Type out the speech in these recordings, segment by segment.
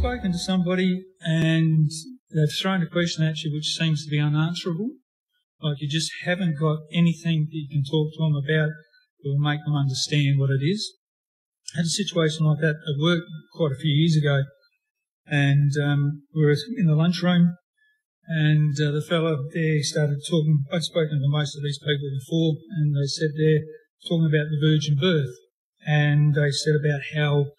spoken to somebody and they've thrown a question at you which seems to be unanswerable? Like you just haven't got anything that you can talk to them about that will make them understand what it is? I had a situation like that at work quite a few years ago, and um, we were in the lunchroom, and uh, the fellow there started talking. I'd spoken to most of these people before, and they said they're talking about the virgin birth, and they said about how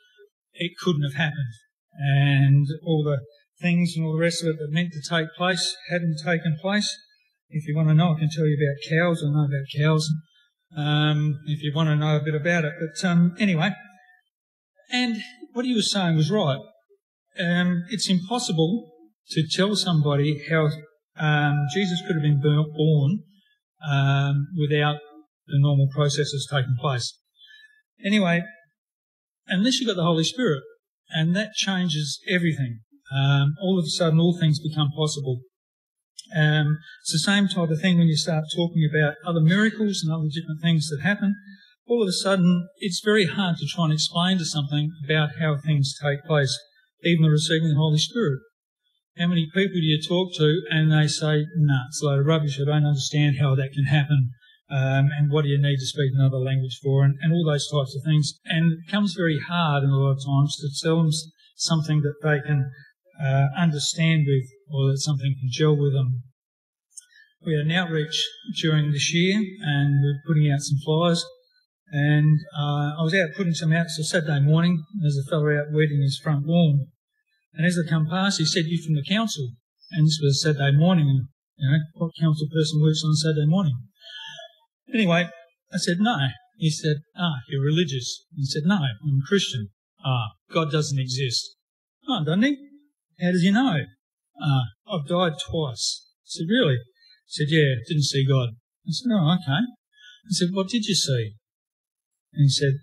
it couldn't have happened, and all the things and all the rest of it that meant to take place hadn't taken place. If you want to know, I can tell you about cows. I know about cows. Um, if you want to know a bit about it, but um, anyway, and what he was saying was right. Um, it's impossible to tell somebody how um, Jesus could have been born um, without the normal processes taking place. Anyway, unless you've got the Holy Spirit, and that changes everything. Um, all of a sudden, all things become possible. Um, it's the same type of thing when you start talking about other miracles and other different things that happen. All of a sudden, it's very hard to try and explain to something about how things take place, even the receiving the Holy Spirit. How many people do you talk to and they say, nah, it's a load of rubbish, I don't understand how that can happen, um, and what do you need to speak another language for, and, and all those types of things. And it becomes very hard in a lot of times to tell them something that they can uh, understand with or that something can gel with them. We had an outreach during this year and we're putting out some flyers. And uh, I was out putting some out. So Saturday morning, there's a fellow out weeding his front lawn. And as I come past, he said, "You from the council?" And this was Saturday morning. You know, what council person works on Saturday morning? Anyway, I said, "No." He said, "Ah, you're religious." He said, "No, I'm a Christian." Ah, God doesn't exist. Oh, doesn't he? How does he know? Ah, I've died twice. I said, really? He said, yeah, didn't see God. I said, oh, okay. I said, what did you see? And he said,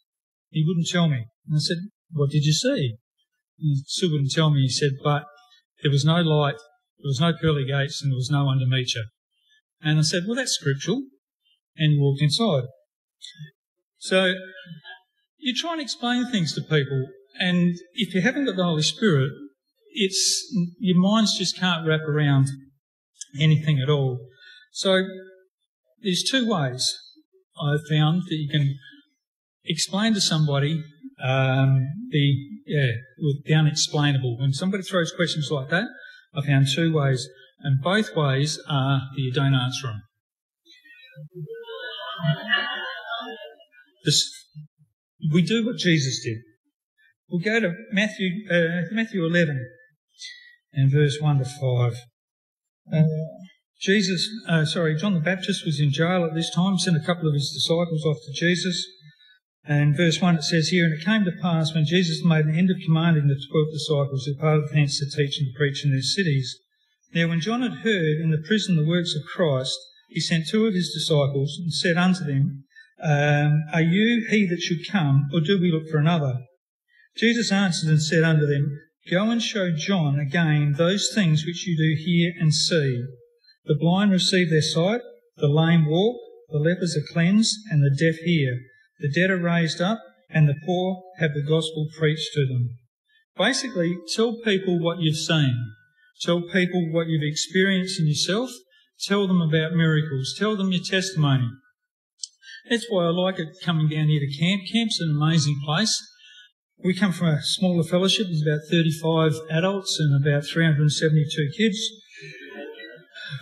he wouldn't tell me. And I said, what did you see? And he still wouldn't tell me. He said, but there was no light, there was no pearly gates, and there was no one to meet you. And I said, well, that's scriptural. And walked inside. So you try and explain things to people, and if you haven't got the Holy Spirit, it's your minds just can't wrap around anything at all. So there's two ways I've found that you can explain to somebody um, the yeah the unexplainable. When somebody throws questions like that, I found two ways, and both ways are that you don't answer them. We do what Jesus did. We'll go to Matthew uh, Matthew 11 and verse 1 to 5. Uh, Jesus, uh, sorry, John the Baptist was in jail at this time, sent a couple of his disciples off to Jesus. And verse 1 it says here, And it came to pass when Jesus made an end of commanding the twelve disciples who parted thence to teach and to preach in their cities. Now when John had heard in the prison the works of Christ, he sent two of his disciples and said unto them, um, Are you he that should come, or do we look for another? Jesus answered and said unto them, Go and show John again those things which you do hear and see. The blind receive their sight, the lame walk, the lepers are cleansed, and the deaf hear. The dead are raised up, and the poor have the gospel preached to them. Basically, tell people what you've seen. Tell people what you've experienced in yourself. Tell them about miracles. Tell them your testimony. That's why I like it coming down here to camp. Camp's an amazing place. We come from a smaller fellowship. There's about 35 adults and about 372 kids.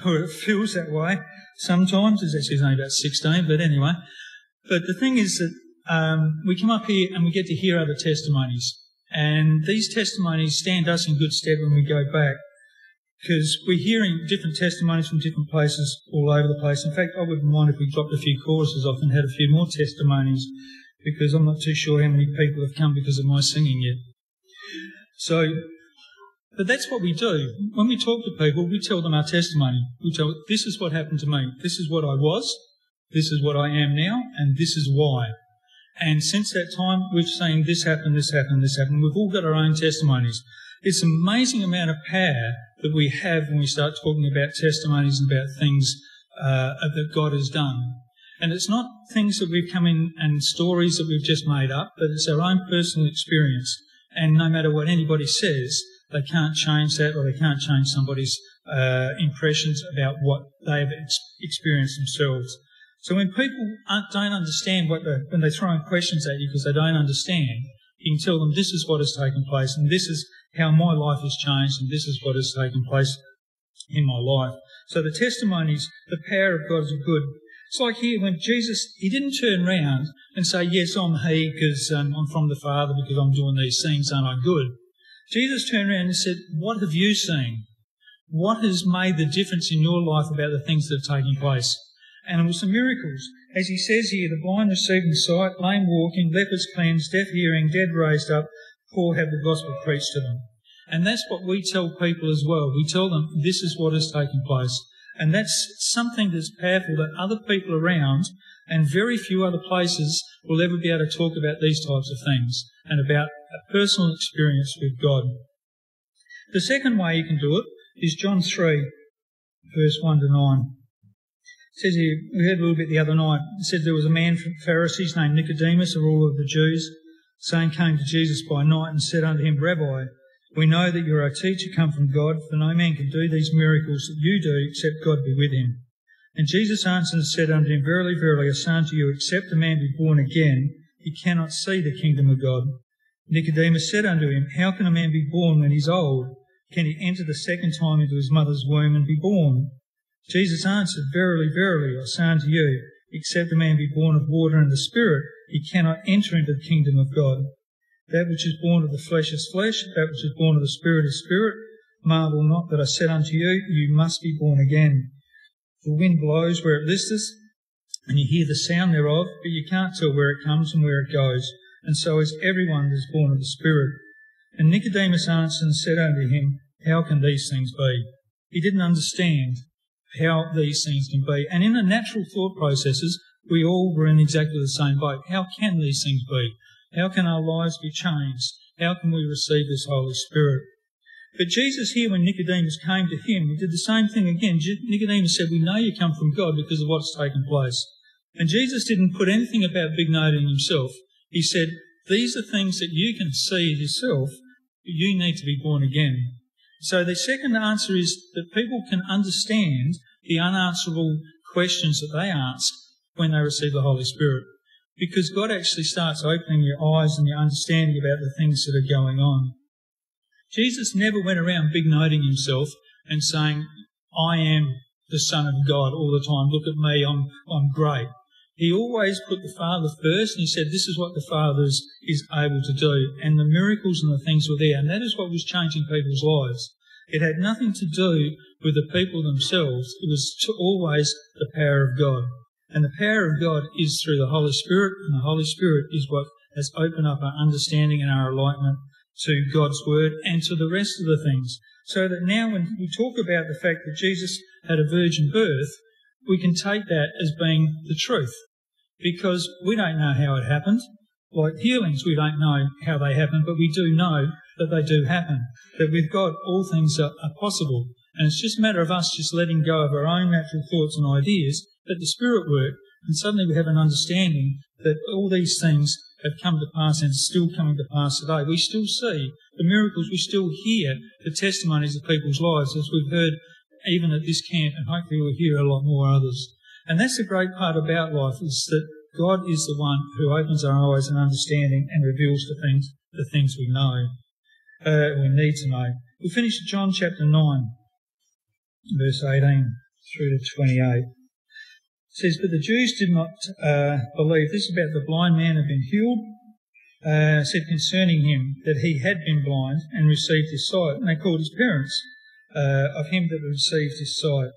Or it feels that way sometimes. There's actually only about 16, but anyway. But the thing is that um, we come up here and we get to hear other testimonies. And these testimonies stand us in good stead when we go back because we're hearing different testimonies from different places all over the place. In fact, I wouldn't mind if we dropped a few choruses off and had a few more testimonies because I'm not too sure how many people have come because of my singing yet. So, but that's what we do. When we talk to people, we tell them our testimony. We tell, this is what happened to me. This is what I was. This is what I am now. And this is why. And since that time, we've seen this happen, this happen, this happen. We've all got our own testimonies. It's an amazing amount of power that we have when we start talking about testimonies and about things uh, that God has done. And it's not things that we've come in and stories that we've just made up, but it's our own personal experience. And no matter what anybody says, they can't change that or they can't change somebody's uh, impressions about what they've ex- experienced themselves. So when people don't understand what when they're throwing questions at you because they don't understand, you can tell them this is what has taken place and this is how my life has changed and this is what has taken place in my life. So the testimonies, the power of God is good. It's like here when Jesus, he didn't turn around and say, yes, I'm he because um, I'm from the Father because I'm doing these things, aren't I good? Jesus turned around and said, what have you seen? What has made the difference in your life about the things that have taken place? And the miracles. As he says here, the blind receiving sight, lame walking, lepers cleansed, deaf hearing, dead raised up, poor have the gospel preached to them. And that's what we tell people as well. We tell them this is what has taken place. And that's something that's powerful that other people around and very few other places will ever be able to talk about these types of things and about a personal experience with God. The second way you can do it is John 3, verse 1 to 9. Says here, we heard a little bit the other night, it said there was a man from Pharisees named Nicodemus, a ruler of the Jews, saying came to Jesus by night and said unto him, Rabbi, we know that you are a teacher come from God, for no man can do these miracles that you do except God be with him. And Jesus answered and said unto him, Verily, verily, I say unto you, except a man be born again, he cannot see the kingdom of God. Nicodemus said unto him, How can a man be born when he is old? Can he enter the second time into his mother's womb and be born? Jesus answered, Verily, verily, I say unto you, except a man be born of water and the Spirit, he cannot enter into the kingdom of God. That which is born of the flesh is flesh, that which is born of the Spirit is spirit. Marvel not that I said unto you, you must be born again. The wind blows where it listeth, and you hear the sound thereof, but you can't tell where it comes and where it goes. And so is everyone that is born of the Spirit. And Nicodemus answered and said unto him, How can these things be? He didn't understand how these things can be. And in the natural thought processes, we all were in exactly the same boat. How can these things be? How can our lives be changed? How can we receive this Holy Spirit? But Jesus here, when Nicodemus came to him, he did the same thing again. Nicodemus said, we know you come from God because of what's taken place. And Jesus didn't put anything about big Note in himself. He said, these are things that you can see yourself, but you need to be born again. So the second answer is that people can understand the unanswerable questions that they ask when they receive the Holy Spirit because God actually starts opening your eyes and your understanding about the things that are going on. Jesus never went around big noting himself and saying, I am the Son of God all the time. Look at me, I'm, I'm great. He always put the Father first and he said, this is what the Father is, able to do. And the miracles and the things were there. And that is what was changing people's lives. It had nothing to do with the people themselves. It was always the power of God. And the power of God is through the Holy Spirit, and the Holy Spirit is what has opened up our understanding and our enlightenment to God's Word and to the rest of the things. So that now when we talk about the fact that Jesus had a virgin birth, we can take that as being the truth. Because we don't know how it happened. Like healings, we don't know how they happen, but we do know that they do happen. That with God, all things are, are possible. And it's just a matter of us just letting go of our own natural thoughts and ideas let the Spirit work, and suddenly we have an understanding that all these things have come to pass and still coming to pass today. We still see the miracles, we still hear the testimonies of people's lives as we've heard even at this camp, and hopefully we'll hear a lot more others. And that's the great part about life is that God is the one who opens our eyes and understanding and reveals the things, the things we know, uh, we need to know. We finish John chapter 9, verse 18 through to 28 says, But the Jews did not uh, believe. This is about the blind man had been healed. Uh, said concerning him that he had been blind and received his sight. And they called his parents uh, of him that received his sight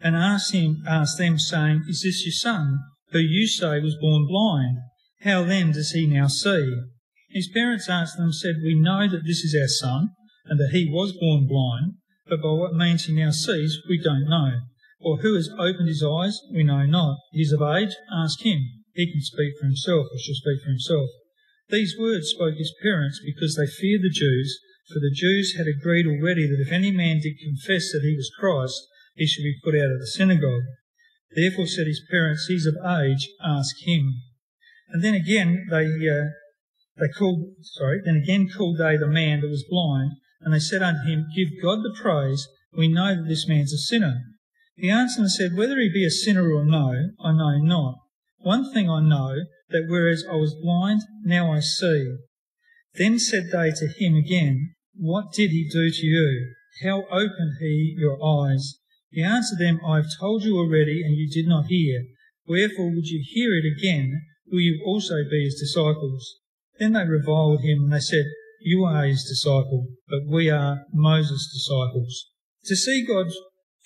and asked him, asked them, saying, Is this your son, who you say was born blind? How then does he now see? His parents answered them, said, We know that this is our son, and that he was born blind, but by what means he now sees, we don't know. Or who has opened his eyes? We know not. He is of age? Ask him. He can speak for himself, or shall speak for himself. These words spoke his parents because they feared the Jews, for the Jews had agreed already that if any man did confess that he was Christ, he should be put out of the synagogue. Therefore said his parents, He's of age, ask him. And then again they uh, they called sorry, then again called they the man that was blind, And they said unto him, Give God the praise. We know that this man's a sinner. He answered and said, Whether he be a sinner or no, I know not. One thing I know, that whereas I was blind, now I see. Then said they to him again, What did he do to you? How opened he your eyes? He answered them, I have told you already, and you did not hear. Wherefore would you hear it again? Will you also be his disciples? Then they reviled him, and they said, You are his disciple, but we are Moses' disciples. To see God's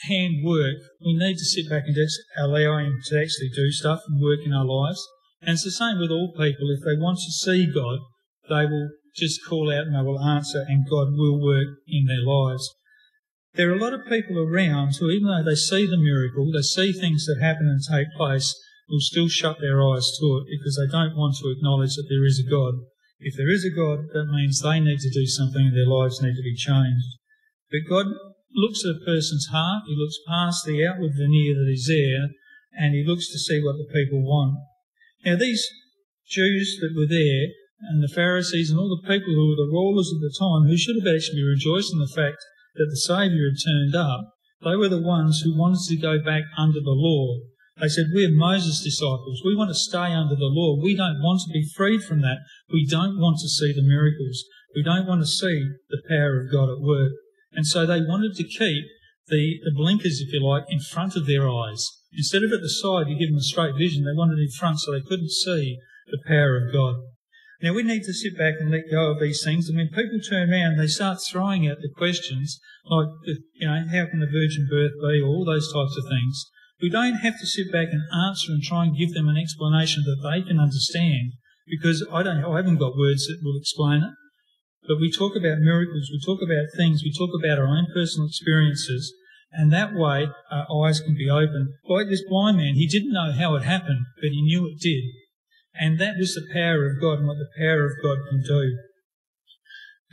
hand work, we need to sit back and just allow him to actually do stuff and work in our lives. And it's the same with all people. If they want to see God, they will just call out and they will answer, and God will work in their lives. There are a lot of people around who, even though they see the miracle, they see things that happen and take place, will still shut their eyes to it because they don't want to acknowledge that there is a God. If there is a God, that means they need to do something and their lives need to be changed. But God looks at a person's heart, He looks past the outward veneer that is there, and He looks to see what the people want. Now, these Jews that were there, and the Pharisees and all the people who were the rulers of the time, who should have actually rejoiced in the fact that the Saviour had turned up, they were the ones who wanted to go back under the law. They said, We're Moses' disciples. We want to stay under the law. We don't want to be freed from that. We don't want to see the miracles. We don't want to see the power of God at work. And so they wanted to keep the, the blinkers, if you like, in front of their eyes. Instead of at the side, you give them a straight vision, they wanted it in front so they couldn't see the power of God. Now we need to sit back and let go of these things. And when people turn around they start throwing out the questions, like, uh, you know, how can the virgin birth be, or all those types of things, we don't have to sit back and answer and try and give them an explanation that they can understand, because I don't, I haven't got words that will explain it. But we talk about miracles, we talk about things, we talk about our own personal experiences, and that way our eyes can be opened. Like this blind man, he didn't know how it happened, but he knew it did. And that was the power of God and what the power of God can do.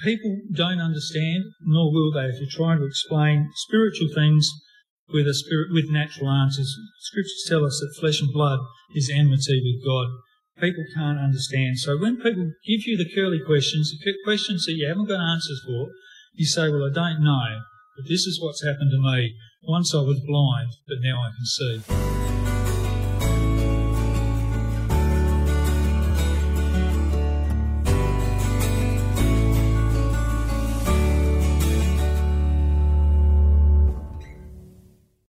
People don't understand, nor will they, if you're trying to explain spiritual things with a spirit with natural answers. Scriptures tell us that flesh and blood is enmity with God. People can't understand. So when people give you the curly questions, the questions that you haven't got answers for, you say, Well, I don't know, but this is what's happened to me. Once I was blind, but now I can see.